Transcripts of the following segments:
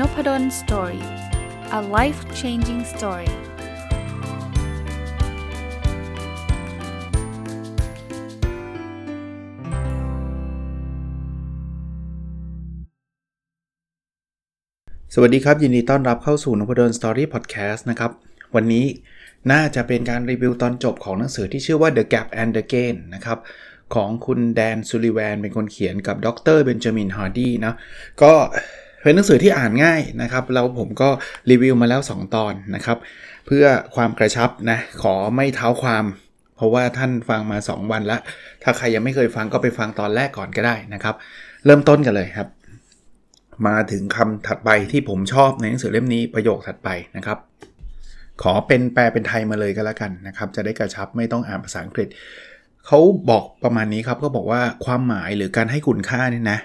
Nopadon Story a life changing story สวัสดีครับ ยินดีต้อนรับเข้าสู่นพดล Story Podcast นะครับ วันนี้น่าจะเป็นการรีวิวตอนจบของหนังสือที่ชื่อว่า The Gap and the Gain นะครับ ของคุณ Dan Sullivan เป็นคนเขียนกับดร Benjamin Hardy นะ ก็ เป็นหนังสือที่อ่านง่ายนะครับ แล้วผมก็รีวิวมาแล้ว 2 ตอนนะครับ เพื่อความกระชับนะขอไม่เท้าความ เพราะว่าท่านฟังมา 2 วันแล้วถ้าใครยังไม่เคยฟังก็ไปฟังตอนแรกก่อนก็ได้นะครับ เริ่มต้นกันเลยครับ มาถึงคำถัดไปที่ผมชอบในหนังสือเล่มนี้ประโยคถัดไปนะครับขอเป็นแปลเป็นไทยมาเลยก็แล้วกันนะครับ จะได้กระชับไม่ต้องอ่านภาษาอังกฤษ เขาบอกประมาณนี้ครับก็บอกว่าความหมายหรือการให้คุณค่านี่นะ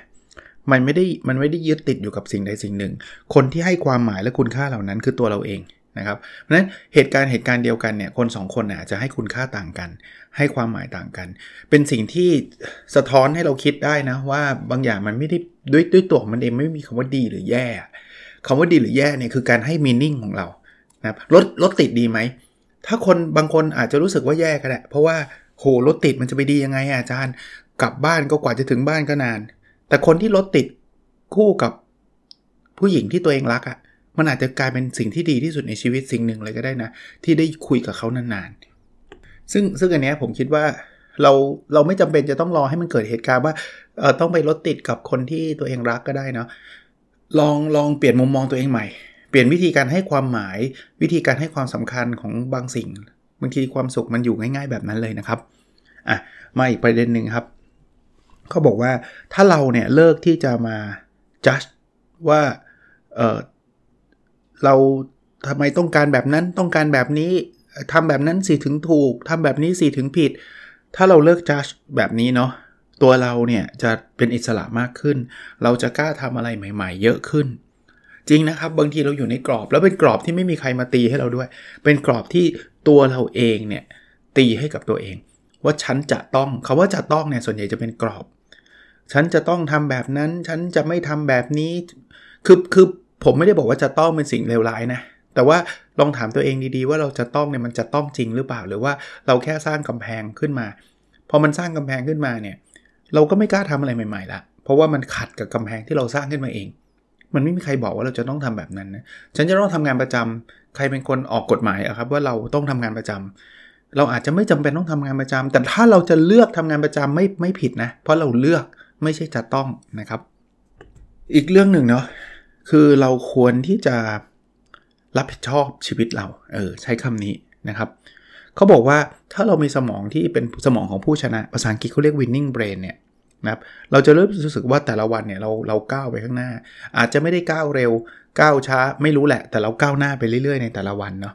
มันไม่ได้มันไม่ได้ยึดติดอยู่กับสิ่งใดสิ่งหนึ่ง คนที่ให้ความหมายและคุณค่าเหล่านั้นคือตัวเราเองนะครับเพราะฉะนั้นเหตุการณ์เหตุการณ์เดียวกันเนี่ยคน2คนอาจจะให้คุณค่าต่างกัน ให้ความหมายต่างกัน เป็นสิ่งที่สะท้อนให้เราคิดได้นะว่าบางอย่างมันไม่ได้ด้วยด้วยตัวมันเองไม่มีคำว่าดีหรือแย่คำว่าดีหรือแย่เนี่ยคือการให้มีนิ่งของเรานะรถรถติดดีไหมถ้าคนบางคนอาจจะรู้สึกว่าแย่ก็ได้เพราะว่าโหรถติดมันจะไปดียังไงอาจารย์ กลับบ้านก็กว่าจะถึงบ้านก็นาน แต่คนที่รถติดคู่กับผู้หญิงที่ตัวเองรักอะ่ะ มันอาจจะกลายเป็นสิ่งที่ดีที่สุดในชีวิตสิ่งหนึ่งเลยก็ได้นะ ที่ได้คุยกับเขานานๆ ซึ่งซึ่งอันเนี้ยผมคิดว่าเราเราไม่จำเป็นจะต้องรอให้มันเกิดเหตุการณ์ว่าเออต้องไปรถติดกับคนที่ตัวเองรักก็ได้นะลองลองเปลี่ยนมุมมองตัวเองใหม่ เปลี่ยนวิธีการให้ความหมายวิธีการให้ความสำคัญของบางสิ่งบางทีความสุขมันอยู่ง่าย ๆ แบบนั้นเลยนะครับอะมาอีกประเด็นหนึ่งครับ เขาบอกว่าถ้าเราเนี่ยเลิกที่จะมา judge ว่าเออเราทำไมต้องการแบบนั้นต้องการแบบนี้ทำแบบนั้นสิถึงถูกทำแบบนี้สิถึงผิด ถ้าเราเลิก judge แบบนี้เนาะตัวเราเนี่ยจะเป็นอิสระมากขึ้น เราจะกล้าทำอะไรใหม่ ๆ เยอะขึ้น จริงนะครับ บางทีเราอยู่ในกรอบ แล้วเป็นกรอบที่ไม่มีใครมาตีให้เราด้วย เป็นกรอบที่ตัวเราเองเนี่ยตีให้กับตัวเอง ว่าฉันจะต้องคาว่าจะต้องเนี่ยส่วนใหญ่จะเป็นกรอบ ฉันจะต้องทำแบบนั้น ฉันจะไม่ทำแบบนี้ คือคือผมไม่ได้บอกว่าจะต้องเป็นสิ่งเลวร้ายนะ แต่ว่าลองถามตัวเองดีๆ ว่าเราจะต้องเนี่ยมันจะต้องจริงหรือเปล่า หรือว่าเราแค่สร้างกำแพงขึ้นมา พอมันสร้างกำแพงขึ้นมาเนี่ย เราก็ไม่กล้าทำอะไรใหม่ๆละ เพราะว่ามันขัดกับกำแพงที่เราสร้างขึ้นมาเอง มันไม่มีใครบอกว่าเราจะต้องทำแบบนั้นนะ ฉันจะต้องทำงานประจำใครเป็นคนออกกฎหมายอะครับว่าเราต้องทำงานประจำเราอาจจะไม่จำเป็นต้องทำงานประจำแต่ถ้าเราจะเลือกทำงานประจำไม่ไม่ผิดนะ เพราะเราเลือก ไม่ใช่จะต้องนะครับ อีกเรื่องหนึ่งเนาะคือเราควรที่จะรับผิดชอบชีวิตเรา เออ ใช้คำนี้นะครับ เขาบอกว่าถ้าเรามีสมองที่เป็นสมองของผู้ชนะ ภาษาอังกฤษเขาเรียก winning brain เนี่ยนะครับ เราจะเริ่มรู้สึกว่าแต่ละวันเนี่ยเราเราก้าวไปข้างหน้า อาจจะไม่ได้ก้าวเร็ว ก้าวช้า ไม่รู้แหละ แต่เราก้าวหน้าไปเรื่อยๆ ในแต่ละวันเนาะ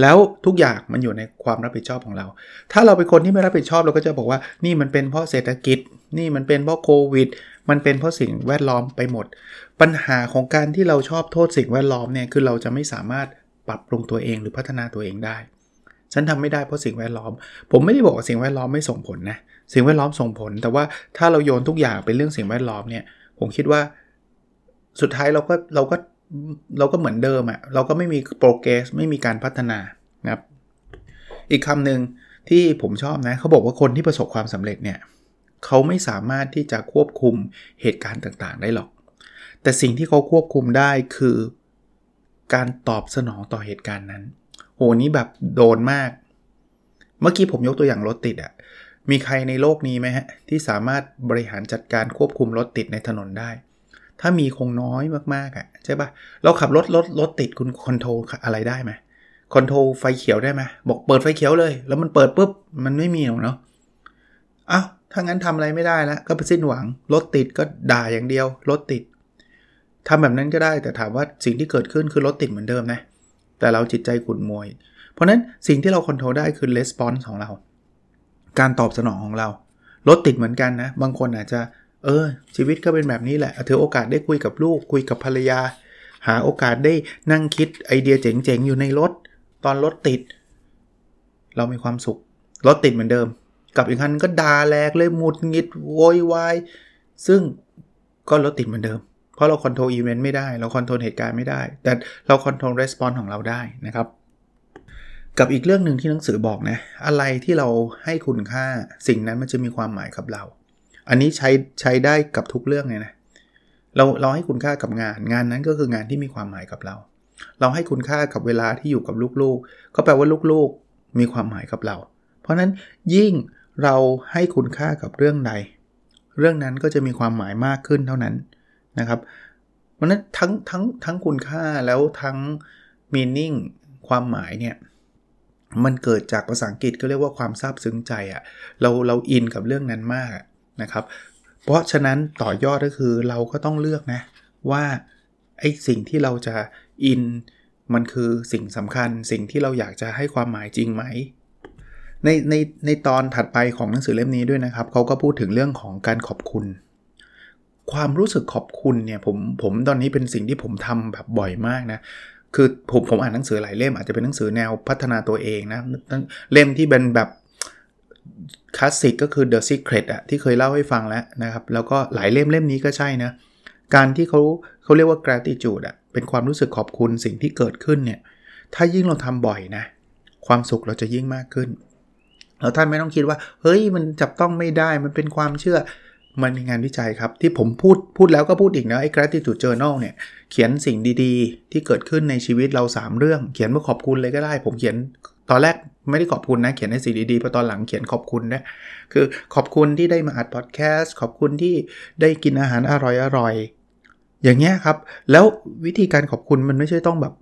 แล้วทุกอย่างมันอยู่ในความรับผิดชอบของเรา ถ้าเราเป็นคนที่ไม่รับผิดชอบเราก็จะบอกว่านี่มันเป็นเพราะเศรษฐกิจ นี่มันเป็นเพราะโควิด มันเป็นเพราะสิ่งแวดล้อมไปหมด ปัญหาของการที่เราชอบโทษสิ่งแวดล้อมเนี่ยคือเราจะไม่สามารถปรับปรุงตัวเองหรือพัฒนาตัวเองได้ ฉันทำไม่ได้เพราะสิ่งแวดล้อม ผมไม่ได้บอกว่าสิ่งแวดล้อมไม่ส่งผลนะ สิ่งแวดล้อมส่งผล แต่ว่าถ้าเราโยนทุกอย่างเป็นเรื่องสิ่งแวดล้อมเนี่ย ผมคิดว่าสุดท้ายเราก็เราก็ เราก็เหมือนเดิมอะ่ะเราก็ไม่มีโปรเกรสไม่มีการพัฒนานะครับ อีกคำหนึ่งที่ผมชอบนะเขาบอกว่าคนที่ประสบความสำเร็จเนี่ยเขาไม่สามารถที่จะควบคุมเหตุการณ์ต่างๆ ได้หรอก แต่สิ่งที่เขาควบคุมได้คือ การตอบสนองต่อเหตุการณ์นั้น โหนี้แบบโดนมาก เมื่อกี้ผมยกตัวอย่างรถติดอะ่ะมีใครในโลกนี้ไหมฮะที่สามารถบริหารจัดการควบคุมรถติดในถนนได้ ถ้ามีคงน้อยมากๆอะ่ะใช่ปะเราขับรถรถรถติดคุณคอนโทรลอะไรได้ไหมคอนโทรลไฟเขียวได้ไหมบอกเปิดไฟเขียวเลย แล้วมันเปิดปุ๊บ มันไม่มีหรอกเนาะอ้าวถ้างั้นทำอะไรไม่ได้แล้ว ก็ไปสิ้นหวัง รถติดก็ด่าอย่างเดียว รถติดทำแบบนั้นก็ได้แต่ถามว่าสิ่งที่เกิดขึ้นคือรถติดเหมือนเดิมนะ แต่เราจิตใจขุ่นมวยเพราะนั้นสิ่งที่เราคอนโทรลได้คือレスปอนส์ของเรา การตอบสนองของเรา รถติดเหมือนกันนะ บางคนอาจจะ เออ ชีวิตก็เป็นแบบนี้แหละถือโอกาสได้คุยกับลูก คุยกับภรรยา หาโอกาสได้นั่งคิดไอเดียเจ๋งๆ อยู่ในรถ ตอนรถติด เรามีความสุข รถติดเหมือนเดิม กับอีกคันก็ด่าแหลกเลยหงุดหงิดโวยวายซึ่งก็รถติดเหมือนเดิม เพราะเรา control event ไม่ได้ เรา control เหตุการณ์ไม่ได้ แต่เรา control response ของเราได้นะครับ กับอีกเรื่องหนึ่งที่หนังสือบอกนะ อะไรที่เราให้คุณค่า สิ่งนั้นมันจะมีความหมายกับเรา อันนี้ใช้ใช้ได้กับทุกเรื่องเลยนะเราเราให้คุณค่ากับงาน งานนั้นก็คืองานที่มีความหมายกับเรา เราให้คุณค่ากับเวลาที่อยู่กับลูกๆ ก็แปลว่าลูกๆมีความหมายกับเรา เพราะนั้นยิ่งเราให้คุณค่ากับเรื่องใด เรื่องนั้นก็จะมีความหมายมากขึ้นเท่านั้นนะครับ เพราะนั้นทั้งทั้งทั้งคุณค่าแล้วทั้ง meaning ความหมายเนี่ยมันเกิดจากภาษาอังกฤษก็เรียกว่าความซาบซึ้งใจอะ่ะเราเราอินกับเรื่องนั้นมาก นะครับ เพราะฉะนั้นต่อยอดก็คือเราก็ต้องเลือกนะว่าไอ้สิ่งที่เราจะอินมันคือสิ่งสำคัญสิ่งที่เราอยากจะให้ความหมายจริงไหม ในในในตอนถัดไปของหนังสือเล่มนี้ด้วยนะครับเขาก็พูดถึงเรื่องของการขอบคุณ ความรู้สึกขอบคุณเนี่ยผมผมตอนนี้เป็นสิ่งที่ผมทำแบบบ่อยมากนะคือผมผมอ่านหนังสือหลายเล่มอาจจะเป็นหนังสือแนวพัฒนาตัวเองนะเล่มที่เป็นแบบ คลาสสิกก็คือ The Secret อะที่เคยเล่าให้ฟังแล้วนะครับ แล้วก็หลายเล่มเล่มนี้ก็ใช่นะ การที่เขาเขาเรียกว่า gratitude อะเป็นความรู้สึกขอบคุณสิ่งที่เกิดขึ้นเนี่ย ถ้ายิ่งเราทำบ่อยนะ ความสุขเราจะยิ่งมากขึ้น แล้วท่านไม่ต้องคิดว่า เฮ้ยมันจับต้องไม่ได้มันเป็นความเชื่อมันมีงานวิจัยครับ ที่ผมพูดพูดแล้วก็พูดอีกนะไอ้ gratitude journal เนี่ย เขียนสิ่งดีๆ ที่เกิดขึ้นในชีวิตเรา 3 เรื่อง เขียนว่าขอบคุณเลยก็ได้ ผมเขียน ตอนแรกไม่ได้ขอบคุณนะ เขียนในสิ่งดีๆพอตอนหลังเขียนขอบคุณนะคือขอบคุณที่ได้มาอัดพอดแคสต์ขอบคุณที่ได้กินอาหารอร่อยๆอย่างเงี้ยครับ แล้ววิธีการขอบคุณมันไม่ใช่ต้องแบบ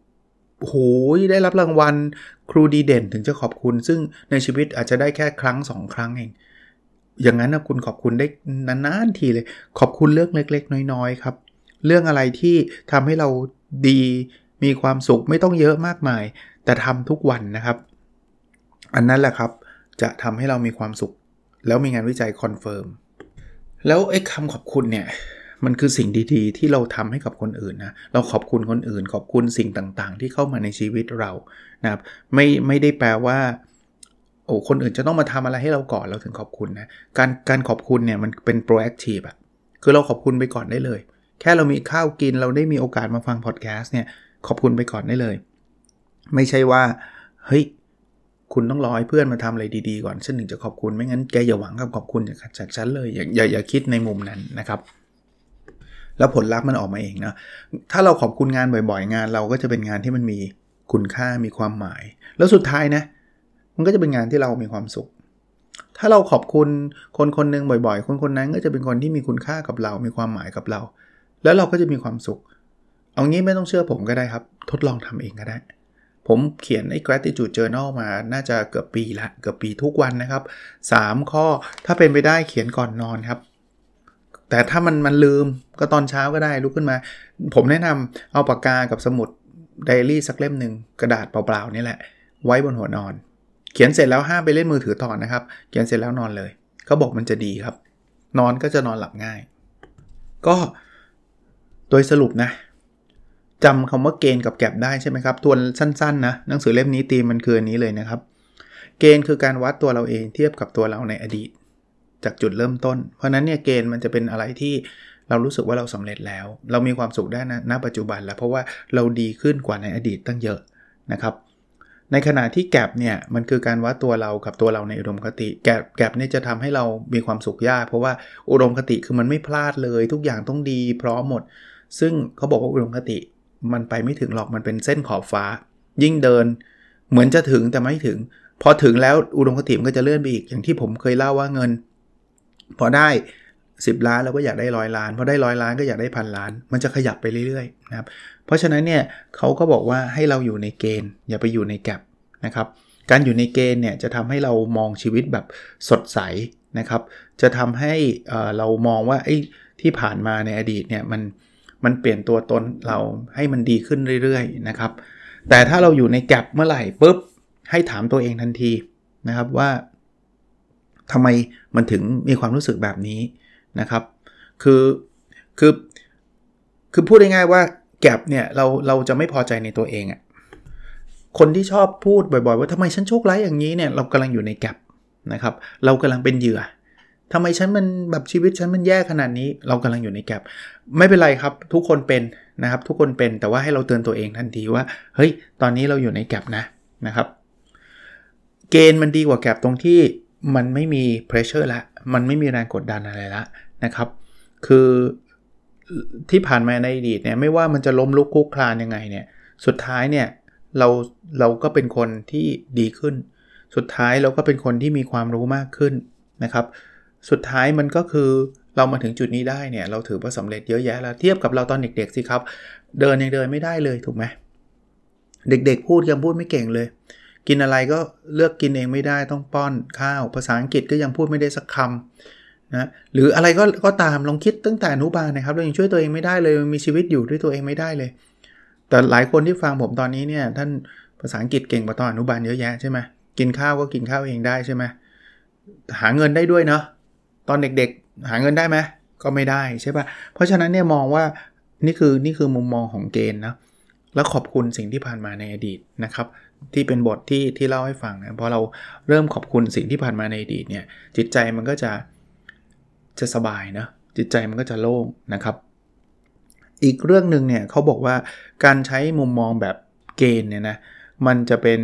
โหยได้รับรางวัลครูดีเด่นถึงจะขอบคุณ ซึ่งในชีวิตอาจจะได้แค่ครั้งสองครั้งเอง อย่างนั้นนะคุณขอบคุณได้นานๆทีเลย ขอบคุณเรื่องเล็ก ๆ น้อยๆครับ เรื่องอะไรที่ทำให้เราดีมีความสุขไม่ต้องเยอะมากมาย แต่ทำทุกวันนะครับ อันนั้นแหละครับ จะทำให้เรามีความสุข แล้วมีงานวิจัย confirm แล้วไอ้คำขอบคุณเนี่ยมันคือสิ่งดีๆ ที่เราทำให้กับคนอื่นนะ เราขอบคุณคนอื่น ขอบคุณสิ่งต่างๆ ที่เข้ามาในชีวิตเรานะครับ ไม่ไม่ได้แปลว่า โอ้คนอื่นจะต้องมาทำอะไรให้เราก่อนเราถึงขอบคุณนะ การการขอบคุณเนี่ยมันเป็น proactive อะคือเราขอบคุณไปก่อนได้เลย แค่เรามีข้าวกินเราได้มีโอกาสมาฟังพอดแคสต์เนี่ยขอบคุณไปก่อนได้เลย ไม่ใช่ว่าเฮ้ย คุณต้องรอให้เพื่อนมาทำอะไรดีๆก่อนฉันถึงจะขอบคุณไม่งั้นแกอย่าหวังคำขอบคุณจากฉันเลยอย่าอย่าอย่าคิดในมุมนั้นนะครับ แล้วผลลัพธ์มันออกมาเองนะถ้าเราขอบคุณงานบ่อยๆ งาน เราก็จะเป็นงานที่มันมีคุณค่ามีความหมาย แล้วสุดท้ายนะ มันก็จะเป็นงานที่เรามีความสุข ถ้าเราขอบคุณคนคนหนึ่งบ่อยๆ คนคนนั้นก็จะเป็นคนที่มีคุณค่ากับเรา มีความหมายกับเรา แล้วเราก็จะมีความสุข เอางี้ไม่ต้องเชื่อผมก็ได้ครับ ทดลองทำเองก็ได้ ผมเขียนไอ้ gratitude journal มาน่าจะเกือบปีละเกือบปีทุกวันนะครับ 3 ข้อถ้าเป็นไปได้เขียนก่อนนอนครับ แต่ถ้ามันมันลืมก็ตอนเช้าก็ได้ลุกขึ้นมา ผมแนะนำเอาปากกากับสมุดไดอารี่สักเล่มหนึ่งกระดาษเปล่าๆนี่แหละ ไว้บนหัวนอน เขียนเสร็จแล้วห้ามไปเล่นมือถือต่อนะครับ เขียนเสร็จแล้วนอนเลยเขาบอกมันจะดีครับ นอนก็จะนอนหลับง่าย ก็โดยสรุปนะ จำคำว่าเกณฑ์กับแก็บได้ใช่ไหมครับตัวสั้นๆนะ หนังสือเล่มนี้ตีมันคืออันนี้เลยนะครับ เกณฑ์คือการวัดตัวเราเองเทียบกับตัวเราในอดีต จากจุดเริ่มต้น เพราะนั้นเนี่ยเกณฑ์มันจะเป็นอะไรที่เรารู้สึกว่าเราสำเร็จแล้ว เรามีความสุขได้นะณปัจจุบันแล้ว เพราะว่าเราดีขึ้นกว่าในอดีตตั้งเยอะนะครับ ในขณะที่แกลบเนี่ยมันคือการวัดตัวเรากับตัวเราในอุดมคติ แกลบแกลบเนี่ยจะทำให้เรามีความสุขยากเพราะว่าอุดมคติคือมันไม่พลาดเลย ทุกอย่างต้องดีพร้อมหมด ซึ่งเขาบอกว่าอุดมคติ มันไปไม่ถึงหรอกมันเป็นเส้นขอบฟ้า ยิ่งเดิน เหมือนจะถึงแต่ไม่ถึง พอถึงแล้วอุดมคติมันก็จะเลื่อนไปอีกอย่างที่ผมเคยเล่าว่าเงิน พอได้ 10 ล้านเราก็อยากได้ร้อยล้านพอได้ร้อยล้านก็อยากได้พันล้าน มันจะขยับไปเรื่อยๆนะครับเพราะฉะนั้นเนี่ยเขาก็บอกว่าให้เราอยู่ในเกณฑ์ อย่าไปอยู่ในแกลบนะครับการอยู่ในเกณฑ์เนี่ยจะทำให้เรามองชีวิตแบบสดใสนะครับ จะทำให้เรามองว่าไอ้ที่ผ่านมาในอดีตเนี่ยมัน มันเปลี่ยนตัวตนเราให้มันดีขึ้นเรื่อยๆนะครับ แต่ถ้าเราอยู่ในแกลบเมื่อไหร่ปุ๊บให้ถามตัวเองทันทีนะครับว่าทำไมมันถึงมีความรู้สึกแบบนี้นะครับ คือคือคือพูดง่ายๆว่าแกลบเนี่ยเราเราจะไม่พอใจในตัวเองอะคนที่ชอบพูดบ่อยๆ ว่าทำไมฉันโชคร้ายอย่างนี้เนี่ยเรากำลังอยู่ในแกลบนะครับ เรากำลังเป็นเหยื่อ ทำไมฉันมันแบบชีวิตฉันมันแย่ขนาดนี้ เรากำลังอยู่ในแกลบไม่เป็นไรครับทุกคนเป็นนะครับ ทุกคนเป็นแต่ว่าให้เราเตือนตัวเองทันทีว่าเฮ้ยตอนนี้เราอยู่ในแกลบนะนะครับ เกณฑ์มันดีกว่าแกลบตรงที่มันไม่มีเพรสเชอร์ละมันไม่มีแรงกดดันอะไรละนะครับ คือที่ผ่านมาในอดีตเนี่ยไม่ว่ามันจะล้มลุกคุกคลานยังไงเนี่ยสุดท้ายเนี่ยเราเราก็เป็นคนที่ดีขึ้น สุดท้ายเราก็เป็นคนที่มีความรู้มากขึ้นนะครับ สุดท้ายมันก็คือเรามาถึงจุดนี้ได้เนี่ยเราถือว่าสำเร็จเยอะแยะแล้วเทียบกับเราตอนเด็กๆสิครับ เดินยังเดินไม่ได้เลยถูกไหมเด็กๆ พูดยังพูดไม่เก่งเลย กินอะไรก็เลือกกินเองไม่ได้ต้องป้อนข้าว ภาษาอังกฤษก็ยังพูดไม่ได้สักคำนะหรืออะไรก็ก็ตามลองคิดตั้งแต่อนุบาลนะครับเรายังช่วยตัวเองไม่ได้เลยมีชีวิตอยู่ด้วยตัวเองไม่ได้เลย แต่หลายคนที่ฟังผมตอนนี้เนี่ยท่านภาษาอังกฤษเก่งกว่าตอนอนุบาลเยอะแยะใช่ไหมกินข้าวก็กินข้าวเองได้ใช่ไหมหาเงินได้ด้วยเนาะ อนเด็กๆ หาเงินได้ไหมก็ไม่ได้ใช่ปะเพราะฉะนั้นเนี่ยมองว่านี่คือนี่คือมุมมองของเกณฑ์นะ แล้วขอบคุณสิ่งที่ผ่านมาในอดีตนะครับ ที่เป็นบทที่ที่เล่าให้ฟังนะพอเราเริ่มขอบคุณสิ่งที่ผ่านมาในอดีตเนี่ย จิตใจมันก็จะจะสบายนะจิตใจมันก็จะโล่งนะครับ อีกเรื่องหนึ่งเนี่ยเขาบอกว่าการใช้มุมมองแบบเกณฑ์เนี่ยนะมันจะเป็น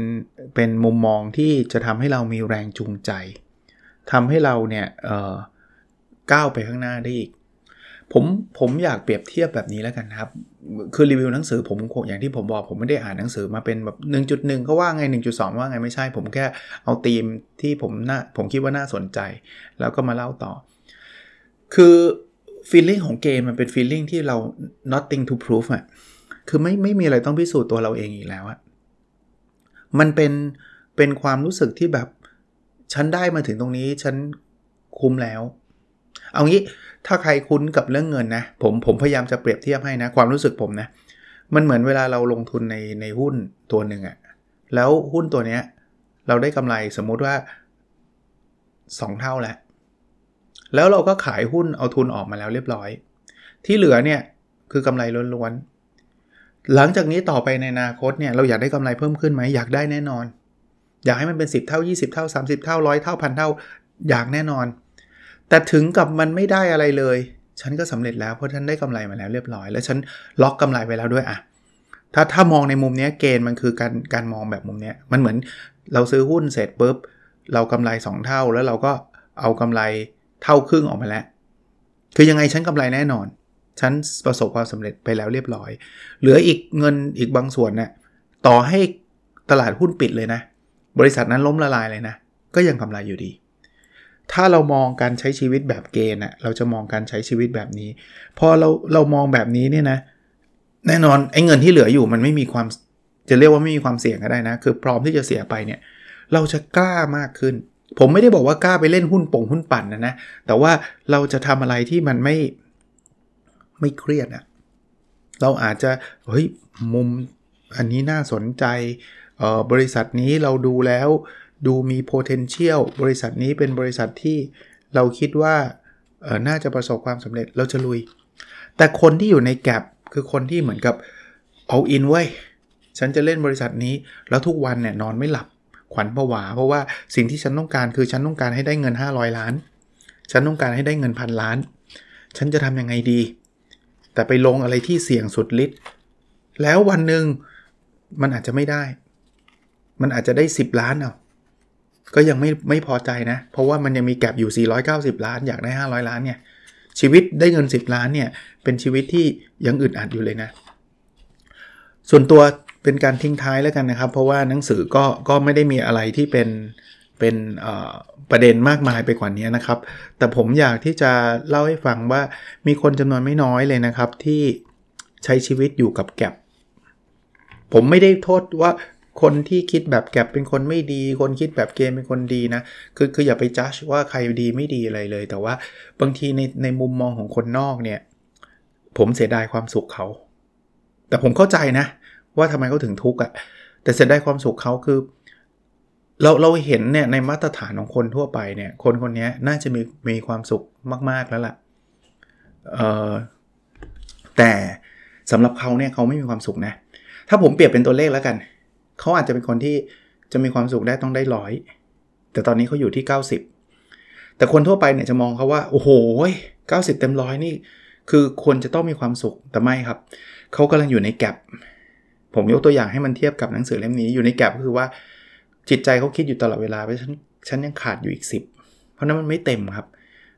เป็นมุมมองที่จะทำให้เรามีแรงจูงใจทำให้เราเนี่ยเก้าวไปข้างหน้าได้อีก ผมผมอยากเปรียบเทียบแบบนี้แล้วกันครับ คือรีวิวหนังสือผมอย่างที่ผมบอกผมไม่ได้อ่านหนังสือมาเป็นแบบ 1.1เขาว่าไง 1.2 ว่าไงไม่ใช่ ผมแค่เอาธีมที่ผมน่าผมคิดว่าน่าสนใจ แล้วก็มาเล่าต่อ คือฟีลลิ่งของเกมมันเป็นฟีลลิ่งที่เรา nothing to prove อะคือไม่ไม่มีอะไรต้องพิสูจน์ตัวเราเองอีกแล้วอะมันเป็นเป็นความรู้สึกที่แบบ ฉันได้มาถึงตรงนี้ ฉันคุ้มแล้ว เอางี้ถ้าใครคุ้นกับเรื่องเงินนะผมผมพยายามจะเปรียบเทียบให้นะ ความรู้สึกผมนะ มันเหมือนเวลาเราลงทุนในในหุ้นตัวหนึ่งอะแล้วหุ้นตัวเนี้ย เราได้กำไรสมมุติว่า 2 เท่าแล้ว แล้วเราก็ขายหุ้นเอาทุนออกมาแล้วเรียบร้อย ที่เหลือเนี่ยคือกำไรล้วนๆ หลังจากนี้ต่อไปในอนาคตเนี่ยเราอยากได้กำไรเพิ่มขึ้นไหมอยากได้แน่นอน อยากให้มันเป็น 10 เท่า 20 เท่า 30 เท่าร้อยเท่าพันเท่า อยากแน่นอน แต่ถึงกับมันไม่ได้อะไรเลย ฉันก็สำเร็จแล้วเพราะฉันได้กำไรมาแล้วเรียบร้อย แล้วฉันล็อกกำไรไปแล้วด้วยอะถ้าถ้ามองในมุมนี้เกณฑ์มันคือการการมองแบบมุมนี้มันเหมือนเราซื้อหุ้นเสร็จปุ๊บเรากำไร 2 เท่าแล้วเราก็เอากำไรเท่าครึ่งออกมาแล้ว คือยังไงฉันกำไรแน่นอน ฉันประสบความสำเร็จไปแล้วเรียบร้อย เหลืออีกเงินอีกบางส่วนเนะี่ยต่อให้ตลาดหุ้นปิดเลยนะ บริษัทนั้นล้มละลายเลยนะ ก็ยังกำไรอยู่ดี ถ้าเรามองการใช้ชีวิตแบบเกณฑ์อะเราจะมองการใช้ชีวิตแบบนี้ พอเราเรามองแบบนี้เนี่ยนะแน่นอนไอ้เงินที่เหลืออยู่มันไม่มีความจะเรียกว่าไม่มีความเสี่ยงก็ได้นะ คือพร้อมที่จะเสียไปเนี่ยเราจะกล้ามากขึ้น ผมไม่ได้บอกว่ากล้าไปเล่นหุ้นป่งหุ้นปั่นนะนะ แต่ว่าเราจะทำอะไรที่มันไม่ไม่เครียดอะเราอาจจะเฮ้ยมุมอันนี้น่าสนใจบริษัทนี้เราดูแล้ว ดูมี potential บริษัทนี้เป็นบริษัทที่เราคิดว่าน่าจะประสบความสำเร็จเราจะลุย แต่คนที่อยู่ในแกลบคือคนที่เหมือนกับเอาอินไว้ฉันจะเล่นบริษัทนี้ แล้วทุกวันเนี่ยนอนไม่หลับขวัญผวา เพราะว่าสิ่งที่ฉันต้องการคือฉันต้องการให้ได้เงิน 500 ล้าน ฉันต้องการให้ได้เงินพันล้าน ฉันจะทำยังไงดี แต่ไปลงอะไรที่เสี่ยงสุดฤทธิ์แล้ววันหนึ่งมันอาจจะไม่ได้ มันอาจจะได้ 10 ล้านเอา ก็ยังไม่ไม่พอใจนะ เพราะว่ามันยังมีแก็บอยู่ 490 ล้าน อยากได้ 500 ล้านเนี่ย ชีวิตได้เงิน 10 ล้านเนี่ย เป็นชีวิตที่ยังอึดอัดอยู่เลยนะ ส่วนตัวเป็นการทิ้งท้ายแล้วกันนะครับ เพราะว่าหนังสือก็ก็ไม่ได้มีอะไรที่เป็นเป็นประเด็นมากมายไปกว่านี้นะครับ แต่ผมอยากที่จะเล่าให้ฟังว่ามีคนจำนวนไม่น้อยเลยนะครับ ที่ใช้ชีวิตอยู่กับแก็บผมไม่ได้โทษว่า คนที่คิดแบบแก็บเป็นคนไม่ดี คนคิดแบบเกมเป็นคนดีนะ คือคืออย่าไปจัดว่าใครดีไม่ดีอะไรเลย แต่ว่าบางทีในในมุมมองของคนนอกเนี่ย ผมเสียดายความสุขเขา แต่ผมเข้าใจนะ ว่าทำไมเขาถึงทุกข์อะ่ะ แต่เสียดายความสุขเขาคือ เราเราเห็นเนี่ยในมาตรฐานของคนทั่วไปเนี่ย คนคนนี้น่าจะมีมีความสุขมาก ๆแล้วล่ะ เออแต่สำหรับเขาเนี่ยเขาไม่มีความสุขนะ ถ้าผมเปรียบเป็นตัวเลขแล้วกัน เขาอาจจะเป็นคนที่จะมีความสุขได้ต้องได้ร้อยแต่ตอนนี้เขาอยู่ที่ 90 แต่คนทั่วไปเนี่ยจะมองเขาว่า โอ้โห 90 เต็มร้อยนี่ คือควรจะต้องมีความสุขแต่ไม่ครับ เขากำลังอยู่ในแกลบผมยกตัวอย่างให้มันเทียบกับหนังสือเล่มนี้อยู่ในแกลบก็คือว่าจิตใจเขาคิดอยู่ตลอดเวลาว่าฉันฉันยังขาดอยู่อีก 10 เพราะนั้นมันไม่เต็มครับ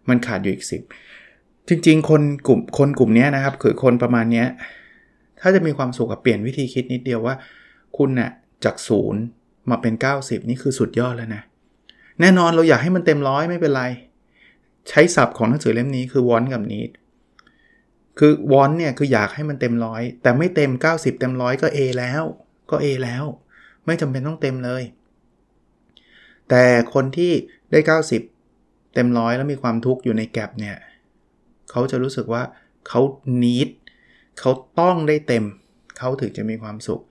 มันขาดอยู่อีก 10 จริง ๆ คนกลุ่มคนกลุ่มนี้นะครับ คือคนประมาณนี้ถ้าจะมีความสุขกับเปลี่ยนวิธีคิดนิดเดียวว่า คุณนะ่ะ จากศูนย์มาเป็น 90 นี่คือสุดยอดแล้วนะ แน่นอนเราอยากให้มันเต็มร้อยไม่เป็นไร ใช้ศัพท์ของหนังสือเล่มนี้คือวอนกับนีดคือวอนเนี่ยคืออยากให้มันเต็มร้อยแต่ไม่เต็ม 90 เต็มร้อยก็ A แล้วก็ A แล้ว ไม่จำเป็นต้องเต็มเลย แต่คนที่ได้ 90 เต็มร้อยแล้วมีความทุกข์อยู่ในแกลบเนี่ยเขาจะรู้สึกว่าเขานีดเขาต้องได้เต็ม เขาถึงจะมีความสุข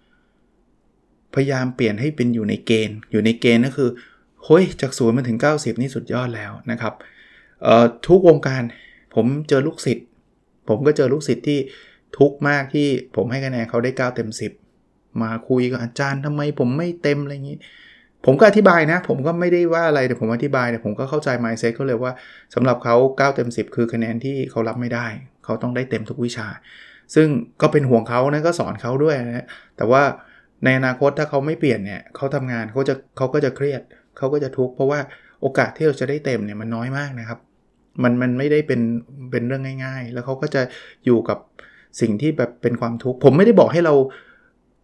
พยายามเปลี่ยนให้เป็นอยู่ในเกณฑ์ อยู่ในเกณฑ์ก็คือเฮ้ยจากศูนย์มาถึง 90 นี่สุดยอดแล้วนะครับทุกวงการผมเจอลูกศิษย์ผมก็เจอลูกศิษย์ที่ทุกมากที่ผมให้คะแนนเขาได้ 9 เต็ม 10 มาคุยกับอาจารย์ทำไมผมไม่เต็มอะไรอย่างนี้ ผมก็อธิบายนะ ผมก็ไม่ได้ว่าอะไรแต่ผมอธิบายแต่ผมก็เข้าใจ mindset เขาเลยว่าสำหรับเขา9เต็ม 10 คือคะแนนที่เขารับไม่ได้ เขาต้องได้เต็มทุกวิชา ซึ่งก็เป็นห่วงเขานะก็สอนเขาด้วยนะแต่ว่า ในอนาคตถ้าเขาไม่เปลี่ยนเนี่ยเขาทำงานเขาจะเขาก็จะเครียดเขาก็จะทุกข์เพราะว่าโอกาสที่เราจะได้เต็มเนี่ยมันน้อยมากนะครับ มันมันไม่ได้เป็นเป็นเรื่องง่าย ๆ แล้วเขาก็จะอยู่กับสิ่งที่แบบเป็นความทุกข์ผมไม่ได้บอกให้เรา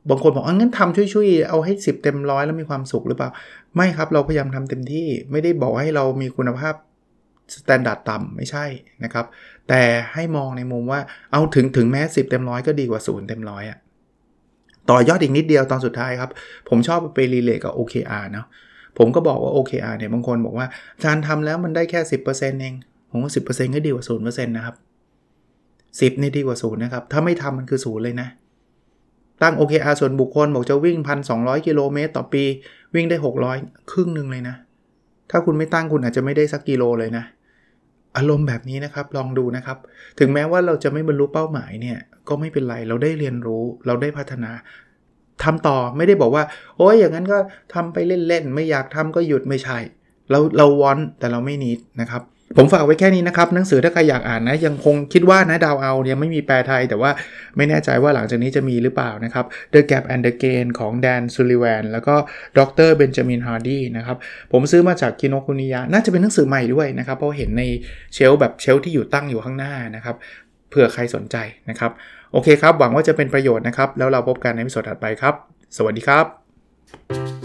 บางคนบอกอ๋องั้นทำช่วยๆเอาให้ 10 เต็มร้อยแล้วมีความสุขหรือเปล่า ไม่ครับเราพยายามทำเต็มที่ไม่ได้บอกให้เรามีคุณภาพ standard ต่ำไม่ใช่นะครับ แต่ให้มองในมุมว่าเอาถึงถึงแม้ 10 เต็มร้อยก็ดีกว่า 0 เต็มร้อยอะ ต่อยอดอีกนิดเดียวตอนสุดท้ายครับ ผมชอบไปรีเลทกับ OKR เนาะผมก็บอกว่า OKR เนี่ยบางคนบอกว่าอาจารย์ทำแล้วมันได้แค่ 10%เอง ผมว่าสิก็ดีกว่าศูนย์เปอร์เซ็นต์นะครับสิบนี่ดีกว่าศูนย์นะครับ ถ้าไม่ทำมันคือศูนย์เลยนะ ตั้ง OKR ส่วนบุคคลบอกจะวิ่ง 1,200 กิโลเมตรต่อปี วิ่งได้ 600 ครึ่งหนึ่งเลยนะ ถ้าคุณไม่ตั้งคุณอาจจะไม่ได้สักกิโลเลยนะ อารมณ์แบบนี้นะครับลองดูนะครับ ถึงแม้ว่าเราจะไม่บรรลุเป้าหมายเนี่ยก็ไม่เป็นไรเราได้เรียนรู้เราได้พัฒนาทำต่อไม่ได้บอกว่า โอ้ยอย่างนั้นก็ทำไปเล่นๆ ไม่อยากทำก็หยุดไม่ใช่ เราเราวอนแต่เราไม่นิดนะครับ ผมฝากไว้แค่นี้นะครับ หนังสือถ้าใครอยากอ่านนะ ยังคงคิดว่านะดาวเอาเนี่ยไม่มีแปลไทย แต่ว่าไม่แน่ใจว่าหลังจากนี้จะมีหรือเปล่านะครับ The Gap and the Gain ของแดนซูลิแวนแล้วก็ดร Benjamin Hardy นะครับ ผมซื้อมาจาก Kinokuniya น่าจะเป็นหนังสือใหม่ด้วยนะครับ เพราะเห็นใน shelf แบบ shelf ที่อยู่ตั้งอยู่ข้างหน้านะครับเผื่อใครสนใจนะครับ โอเคครับ หวังว่าจะเป็นประโยชน์นะครับ แล้วเราพบกันในวิดีโอถัดไปครับ สวัสดีครับ